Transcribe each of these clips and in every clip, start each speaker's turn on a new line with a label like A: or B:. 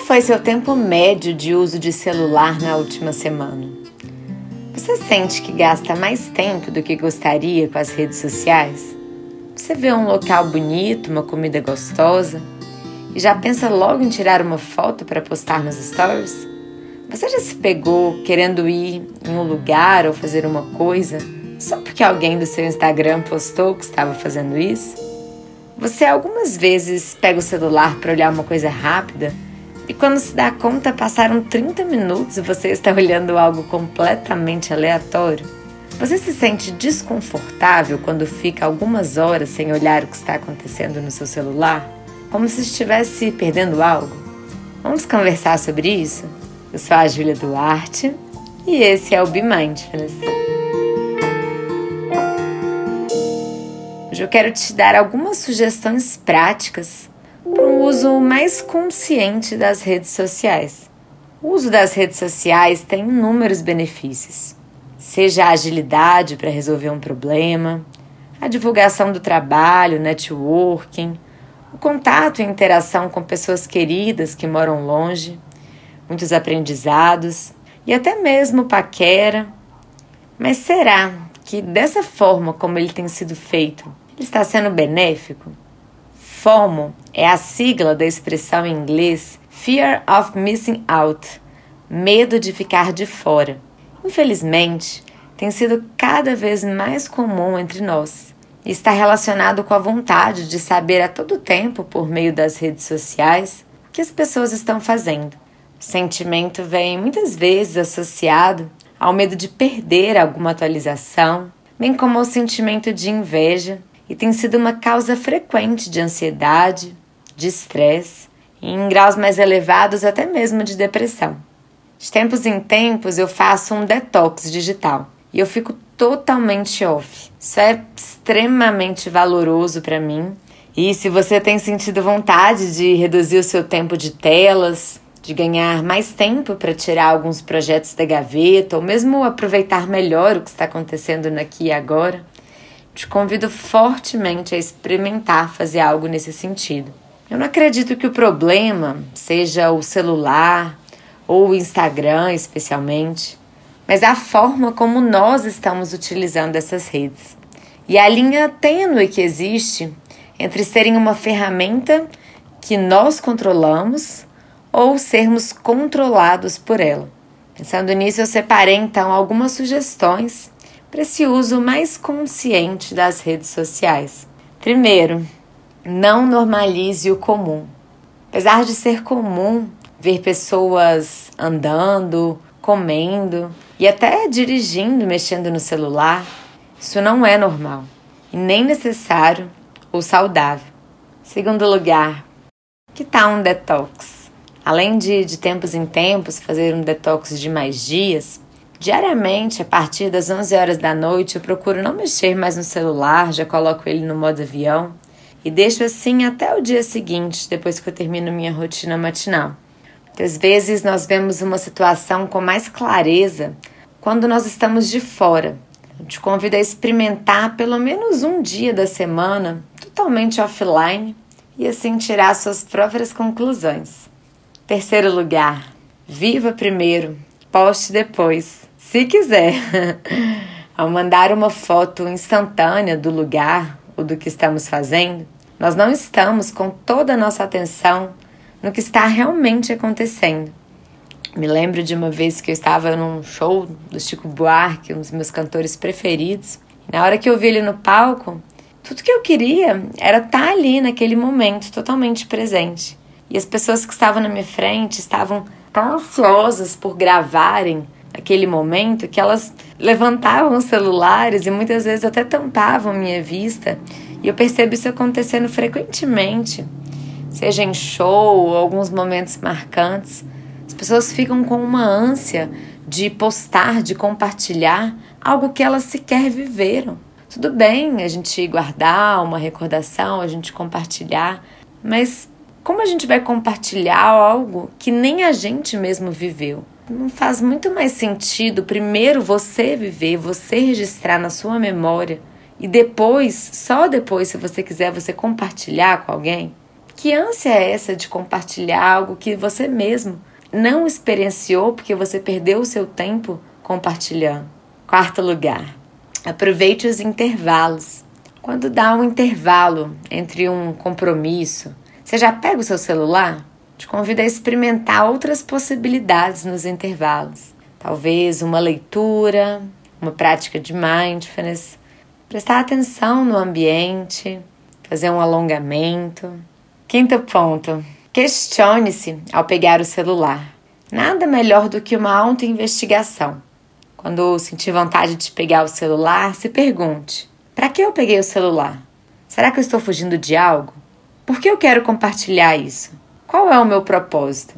A: Qual foi seu tempo médio de uso de celular na última semana? Você sente que gasta mais tempo do que gostaria com as redes sociais? Você vê um local bonito, uma comida gostosa e já pensa logo em tirar uma foto para postar nos stories? Você já se pegou querendo ir em um lugar ou fazer uma coisa só porque alguém do seu Instagram postou que estava fazendo isso? Você algumas vezes pega o celular para olhar uma coisa rápida e quando se dá conta passaram 30 minutos e você está olhando algo completamente aleatório? Você se sente desconfortável quando fica algumas horas sem olhar o que está acontecendo no seu celular? Como se estivesse perdendo algo? Vamos conversar sobre isso? Eu sou a Júlia Duarte e esse é o Be Mindfulness. Hoje eu quero te dar algumas sugestões práticas uso mais consciente das redes sociais. O uso das redes sociais tem inúmeros benefícios, seja a agilidade para resolver um problema, a divulgação do trabalho, networking, o contato e interação com pessoas queridas que moram longe, muitos aprendizados e até mesmo paquera. Mas será que dessa forma como ele tem sido feito, ele está sendo benéfico? FOMO é a sigla da expressão em inglês Fear of Missing Out medo de ficar de fora. Infelizmente, tem sido cada vez mais comum entre nós e está relacionado com a vontade de saber a todo tempo, por meio das redes sociais, o que as pessoas estão fazendo. O sentimento vem muitas vezes associado ao medo de perder alguma atualização, bem como ao sentimento de inveja, e tem sido uma causa frequente de ansiedade, de estresse e, em graus mais elevados, até mesmo de depressão. De tempos em tempos eu faço um detox digital e eu fico totalmente off. Isso é extremamente valoroso para mim. E se você tem sentido vontade de reduzir o seu tempo de telas, de ganhar mais tempo para tirar alguns projetos da gaveta ou mesmo aproveitar melhor o que está acontecendo aqui e agora, te convido fortemente a experimentar fazer algo nesse sentido. Eu não acredito que o problema seja o celular ou o Instagram, especialmente, mas a forma como nós estamos utilizando essas redes. E a linha tênue que existe entre serem uma ferramenta que nós controlamos ou sermos controlados por ela. Pensando nisso, eu separei então algumas sugestões para esse uso mais consciente das redes sociais. Primeiro, não normalize o comum. Apesar de ser comum ver pessoas andando, comendo e até dirigindo, mexendo no celular, isso não é normal e nem necessário ou saudável. Segundo lugar, que tal um detox? Além de, de tempos em tempos fazer um detox de mais dias, diariamente, a partir das 11 horas da noite, eu procuro não mexer mais no celular, já coloco ele no modo avião e deixo assim até o dia seguinte, depois que eu termino minha rotina matinal. Muitas vezes nós vemos uma situação com mais clareza quando nós estamos de fora. Eu te convido a experimentar pelo menos um dia da semana totalmente offline e assim tirar suas próprias conclusões. Terceiro lugar, viva primeiro, poste depois, se quiser. Ao mandar uma foto instantânea do lugar ou do que estamos fazendo, nós não estamos com toda a nossa atenção no que está realmente acontecendo. Me lembro de uma vez que eu estava num show do Chico Buarque, um dos meus cantores preferidos. Na hora que eu vi ele no palco, tudo que eu queria era estar ali naquele momento, totalmente presente. E as pessoas que estavam na minha frente estavam tão ansiosas por gravarem aquele momento que elas levantavam os celulares e muitas vezes até tampavam minha vista. E eu percebo isso acontecendo frequentemente, seja em show ou alguns momentos marcantes. As pessoas ficam com uma ânsia de postar, de compartilhar algo que elas sequer viveram. Tudo bem a gente guardar uma recordação, a gente compartilhar, mas como a gente vai compartilhar algo que nem a gente mesmo viveu? Não faz muito mais sentido primeiro você viver, você registrar na sua memória e depois, só depois, se você quiser, você compartilhar com alguém? Que ânsia é essa de compartilhar algo que você mesmo não experienciou porque você perdeu o seu tempo compartilhando? Quarto lugar, aproveite os intervalos. Quando dá um intervalo entre um compromisso, você já pega o seu celular? Te convido a experimentar outras possibilidades nos intervalos. Talvez uma leitura, uma prática de mindfulness, prestar atenção no ambiente, fazer um alongamento. Quinto ponto: questione-se ao pegar o celular. Nada melhor do que uma autoinvestigação. Quando sentir vontade de pegar o celular, se pergunte: para que eu peguei o celular? Será que eu estou fugindo de algo? Por que eu quero compartilhar isso? Qual é o meu propósito?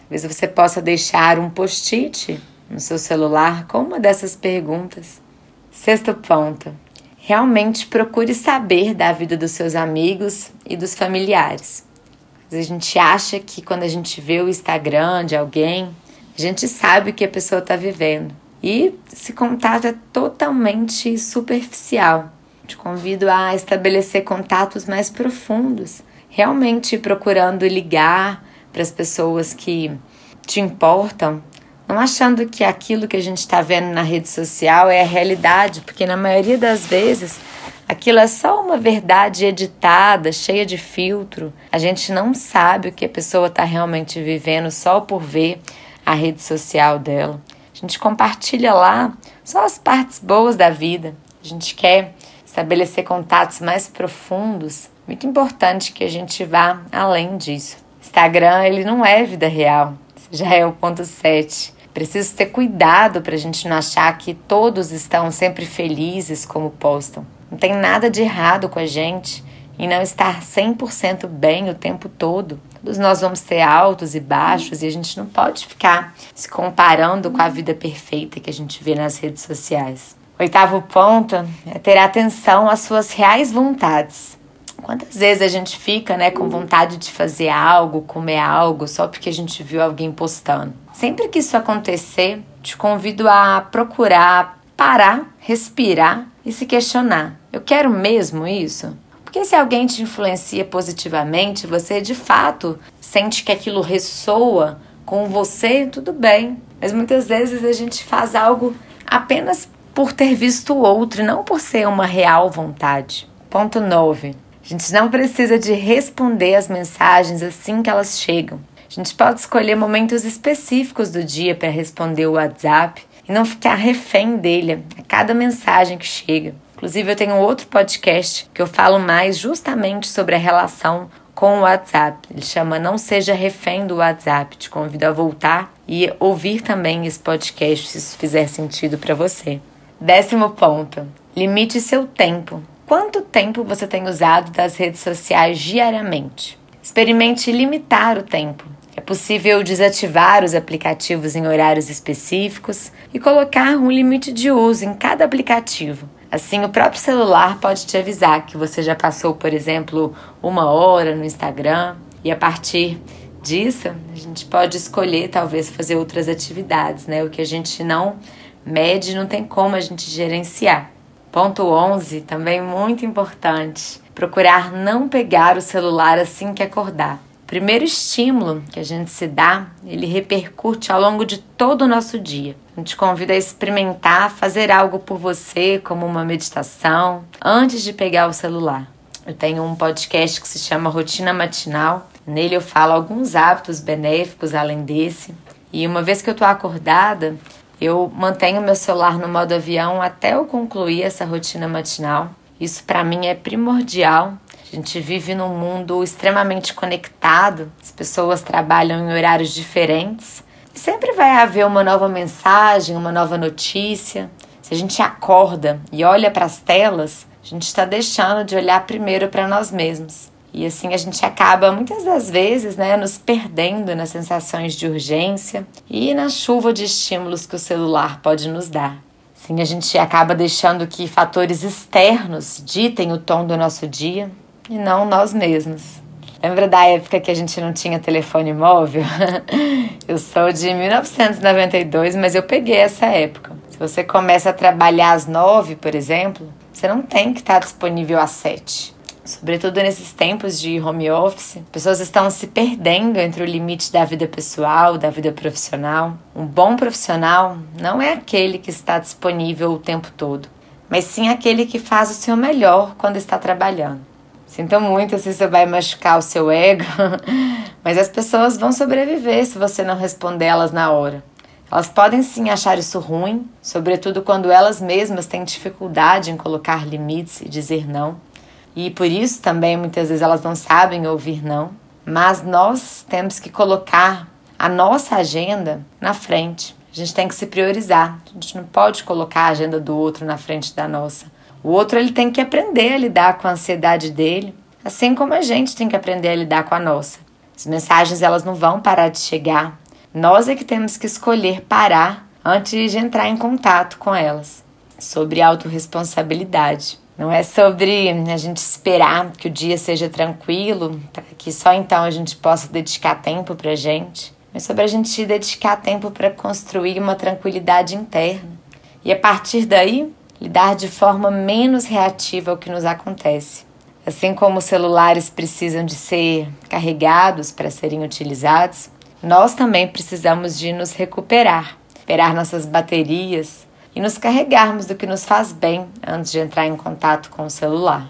A: Talvez você possa deixar um post-it no seu celular com uma dessas perguntas. Sexto ponto: realmente procure saber da vida dos seus amigos e dos familiares. A gente acha que quando a gente vê o Instagram de alguém, a gente sabe o que a pessoa está vivendo. E esse contato é totalmente superficial. Te convido a estabelecer contatos mais profundos realmente procurando ligar para as pessoas que te importam, não achando que aquilo que a gente está vendo na rede social é a realidade, porque na maioria das vezes aquilo é só uma verdade editada, cheia de filtro. A gente não sabe o que a pessoa está realmente vivendo só por ver a rede social dela. A gente compartilha lá só as partes boas da vida. A gente quer estabelecer contatos mais profundos muito importante que a gente vá além disso. Instagram, ele não é vida real. Já é o ponto 7. Preciso ter cuidado para a gente não achar que todos estão sempre felizes como postam. Não tem nada de errado com a gente em não estar 100% bem o tempo todo. Todos nós vamos ter altos e baixos e a gente não pode ficar se comparando com a vida perfeita que a gente vê nas redes sociais. Oitavo ponto é ter atenção às suas reais vontades. Quantas vezes a gente fica, né, com vontade de fazer algo, comer algo, só porque a gente viu alguém postando? Sempre que isso acontecer, te convido a procurar parar, respirar e se questionar: eu quero mesmo isso? Porque se alguém te influencia positivamente, você de fato sente que aquilo ressoa com você, tudo bem. Mas muitas vezes a gente faz algo apenas por ter visto o outro não por ser uma real vontade. Ponto 9. A gente não precisa de responder as mensagens assim que elas chegam. A gente pode escolher momentos específicos do dia para responder o WhatsApp e não ficar refém dele a cada mensagem que chega. Inclusive, eu tenho outro podcast que eu falo mais justamente sobre a relação com o WhatsApp. Ele chama Não Seja Refém do WhatsApp. Te convido a voltar e ouvir também esse podcast se isso fizer sentido para você. Décimo ponto: limite seu tempo. Quanto tempo você tem usado das redes sociais diariamente? Experimente limitar o tempo. É possível desativar os aplicativos em horários específicos e colocar um limite de uso em cada aplicativo. Assim, o próprio celular pode te avisar que você já passou, por exemplo, uma hora no Instagram e a partir disso a gente pode escolher talvez fazer outras atividades, né? O que a gente não mede não tem como a gente gerenciar. Ponto 11, também muito importante, procurar não pegar o celular assim que acordar. primeiro estímulo que a gente se dá, ele repercute ao longo de todo o nosso dia. A gente convida a experimentar fazer algo por você, como uma meditação, antes de pegar o celular. Eu tenho um podcast que se chama Rotina Matinal. Nele eu falo alguns hábitos benéficos além desse. E uma vez que eu tô acordada, eu mantenho meu celular no modo avião até eu concluir essa rotina matinal. Isso para mim é primordial. A gente vive num mundo extremamente conectado, as pessoas trabalham em horários diferentes. E sempre vai haver uma nova mensagem, uma nova notícia. Se a gente acorda e olha para as telas, a gente está deixando de olhar primeiro para nós mesmos. E assim a gente acaba muitas das vezes, né, nos perdendo nas sensações de urgência e na chuva de estímulos que o celular pode nos dar. Sim, a gente acaba deixando que fatores externos ditem o tom do nosso dia e não nós mesmos. Lembra da época que a gente não tinha telefone móvel? eu sou de 1992, mas eu peguei essa época. Se você começa a trabalhar às nove, por exemplo, você não tem que estar disponível às sete sobretudo nesses tempos de home office. Pessoas estão se perdendo entre o limite da vida pessoal, da vida profissional. Um bom profissional não é aquele que está disponível o tempo todo, mas sim aquele que faz o seu melhor quando está trabalhando. Sinto muito se isso vai machucar o seu ego, mas as pessoas vão sobreviver se você não responder elas na hora. Elas podem sim achar isso ruim, sobretudo quando elas mesmas têm dificuldade em colocar limites e dizer não. E por isso também muitas vezes elas não sabem ouvir não. Mas nós temos que colocar a nossa agenda na frente. A gente tem que se priorizar. A gente não pode colocar a agenda do outro na frente da nossa. O outro ele tem que aprender a lidar com a ansiedade dele, assim como a gente tem que aprender a lidar com a nossa. As mensagens elas não vão parar de chegar. Nós é que temos que escolher parar antes de entrar em contato com elas. Sobre autorresponsabilidade. Não é sobre a gente esperar que o dia seja tranquilo, para que só então a gente possa dedicar tempo para gente, mas sobre a gente dedicar tempo para construir uma tranquilidade interna. E a partir daí, lidar de forma menos reativa ao que nos acontece. Assim como os celulares precisam de ser carregados para serem utilizados, nós também precisamos de nos recuperar, recuperar nossas baterias e nos carregarmos do que nos faz bem antes de entrar em contato com o celular.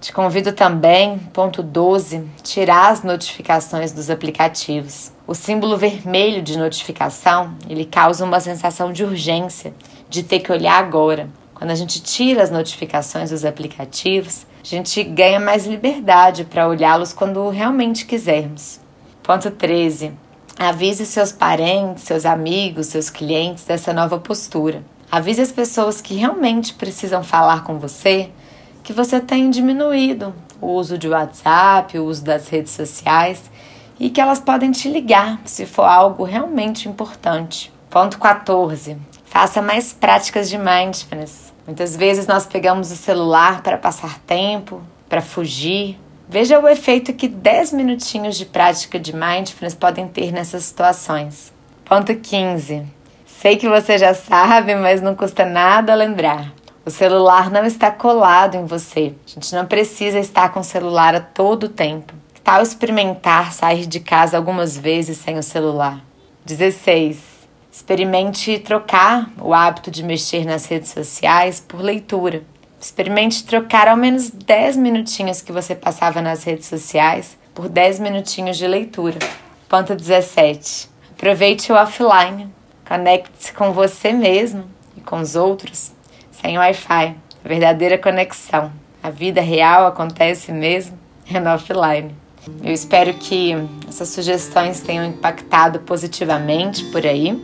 A: Te convido também, ponto 12, tirar as notificações dos aplicativos. O símbolo vermelho de notificação, ele causa uma sensação de urgência, de ter que olhar agora. Quando a gente tira as notificações dos aplicativos, a gente ganha mais liberdade para olhá-los quando realmente quisermos. Ponto 13. Avise seus parentes, seus amigos, seus clientes dessa nova postura. Avise as pessoas que realmente precisam falar com você que você tem diminuído o uso de WhatsApp, o uso das redes sociais e que elas podem te ligar se for algo realmente importante. Ponto 14. Faça mais práticas de mindfulness. Muitas vezes nós pegamos o celular para passar tempo, para fugir. Veja o efeito que 10 minutinhos de prática de mindfulness podem ter nessas situações. Ponto 15. Sei que você já sabe, mas não custa nada lembrar. O celular não está colado em você. A gente não precisa estar com o celular a todo tempo. Que tal experimentar sair de casa algumas vezes sem o celular? 16. Experimente trocar o hábito de mexer nas redes sociais por leitura. Experimente trocar ao menos 10 minutinhos que você passava nas redes sociais por 10 minutinhos de leitura. Ponto 17. Aproveite o offline. Conecte-se com você mesmo e com os outros sem Wi-Fi. Verdadeira conexão. A vida real acontece mesmo no offline. Eu espero que essas sugestões tenham impactado positivamente por aí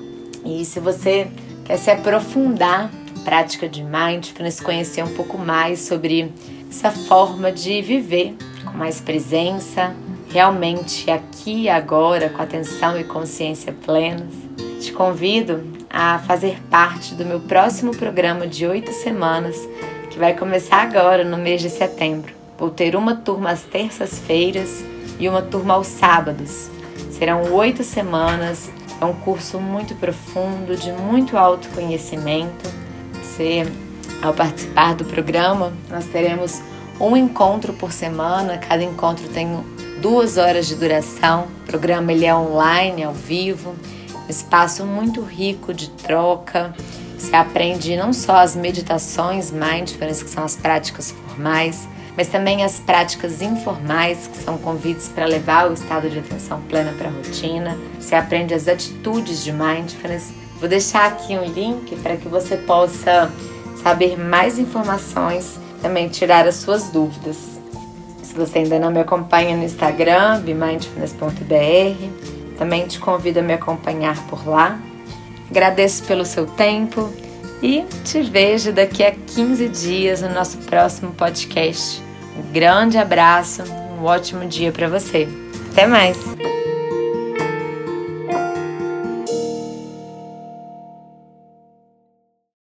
A: e se você quer se aprofundar na prática de mindfulness, conhecer um pouco mais sobre essa forma de viver com mais presença, realmente aqui e agora, com atenção e consciência plenas, te convido a fazer parte do meu próximo programa de oito semanas, que vai começar agora no mês de setembro. Vou ter uma turma às terças-feiras e uma turma aos sábados. Serão oito semanas é um curso muito profundo, de muito autoconhecimento. Você, ao participar do programa, nós teremos um encontro por semana. Cada encontro tem duas horas de duração. O programa ele é online, ao vivo. Espaço muito rico de troca. Você aprende não só as meditações mindfulness, que são as práticas formais, mas também as práticas informais, que são convites para levar o estado de atenção plena para a rotina. Você aprende as atitudes de mindfulness. Vou deixar aqui um link para que você possa saber mais informações, também tirar as suas dúvidas. Se você ainda não me acompanha no Instagram, bemindfulness.br, também te convido a me acompanhar por lá. Agradeço pelo seu tempo e te vejo daqui a 15 dias no nosso próximo podcast. Um grande abraço, um ótimo dia para você. Até mais!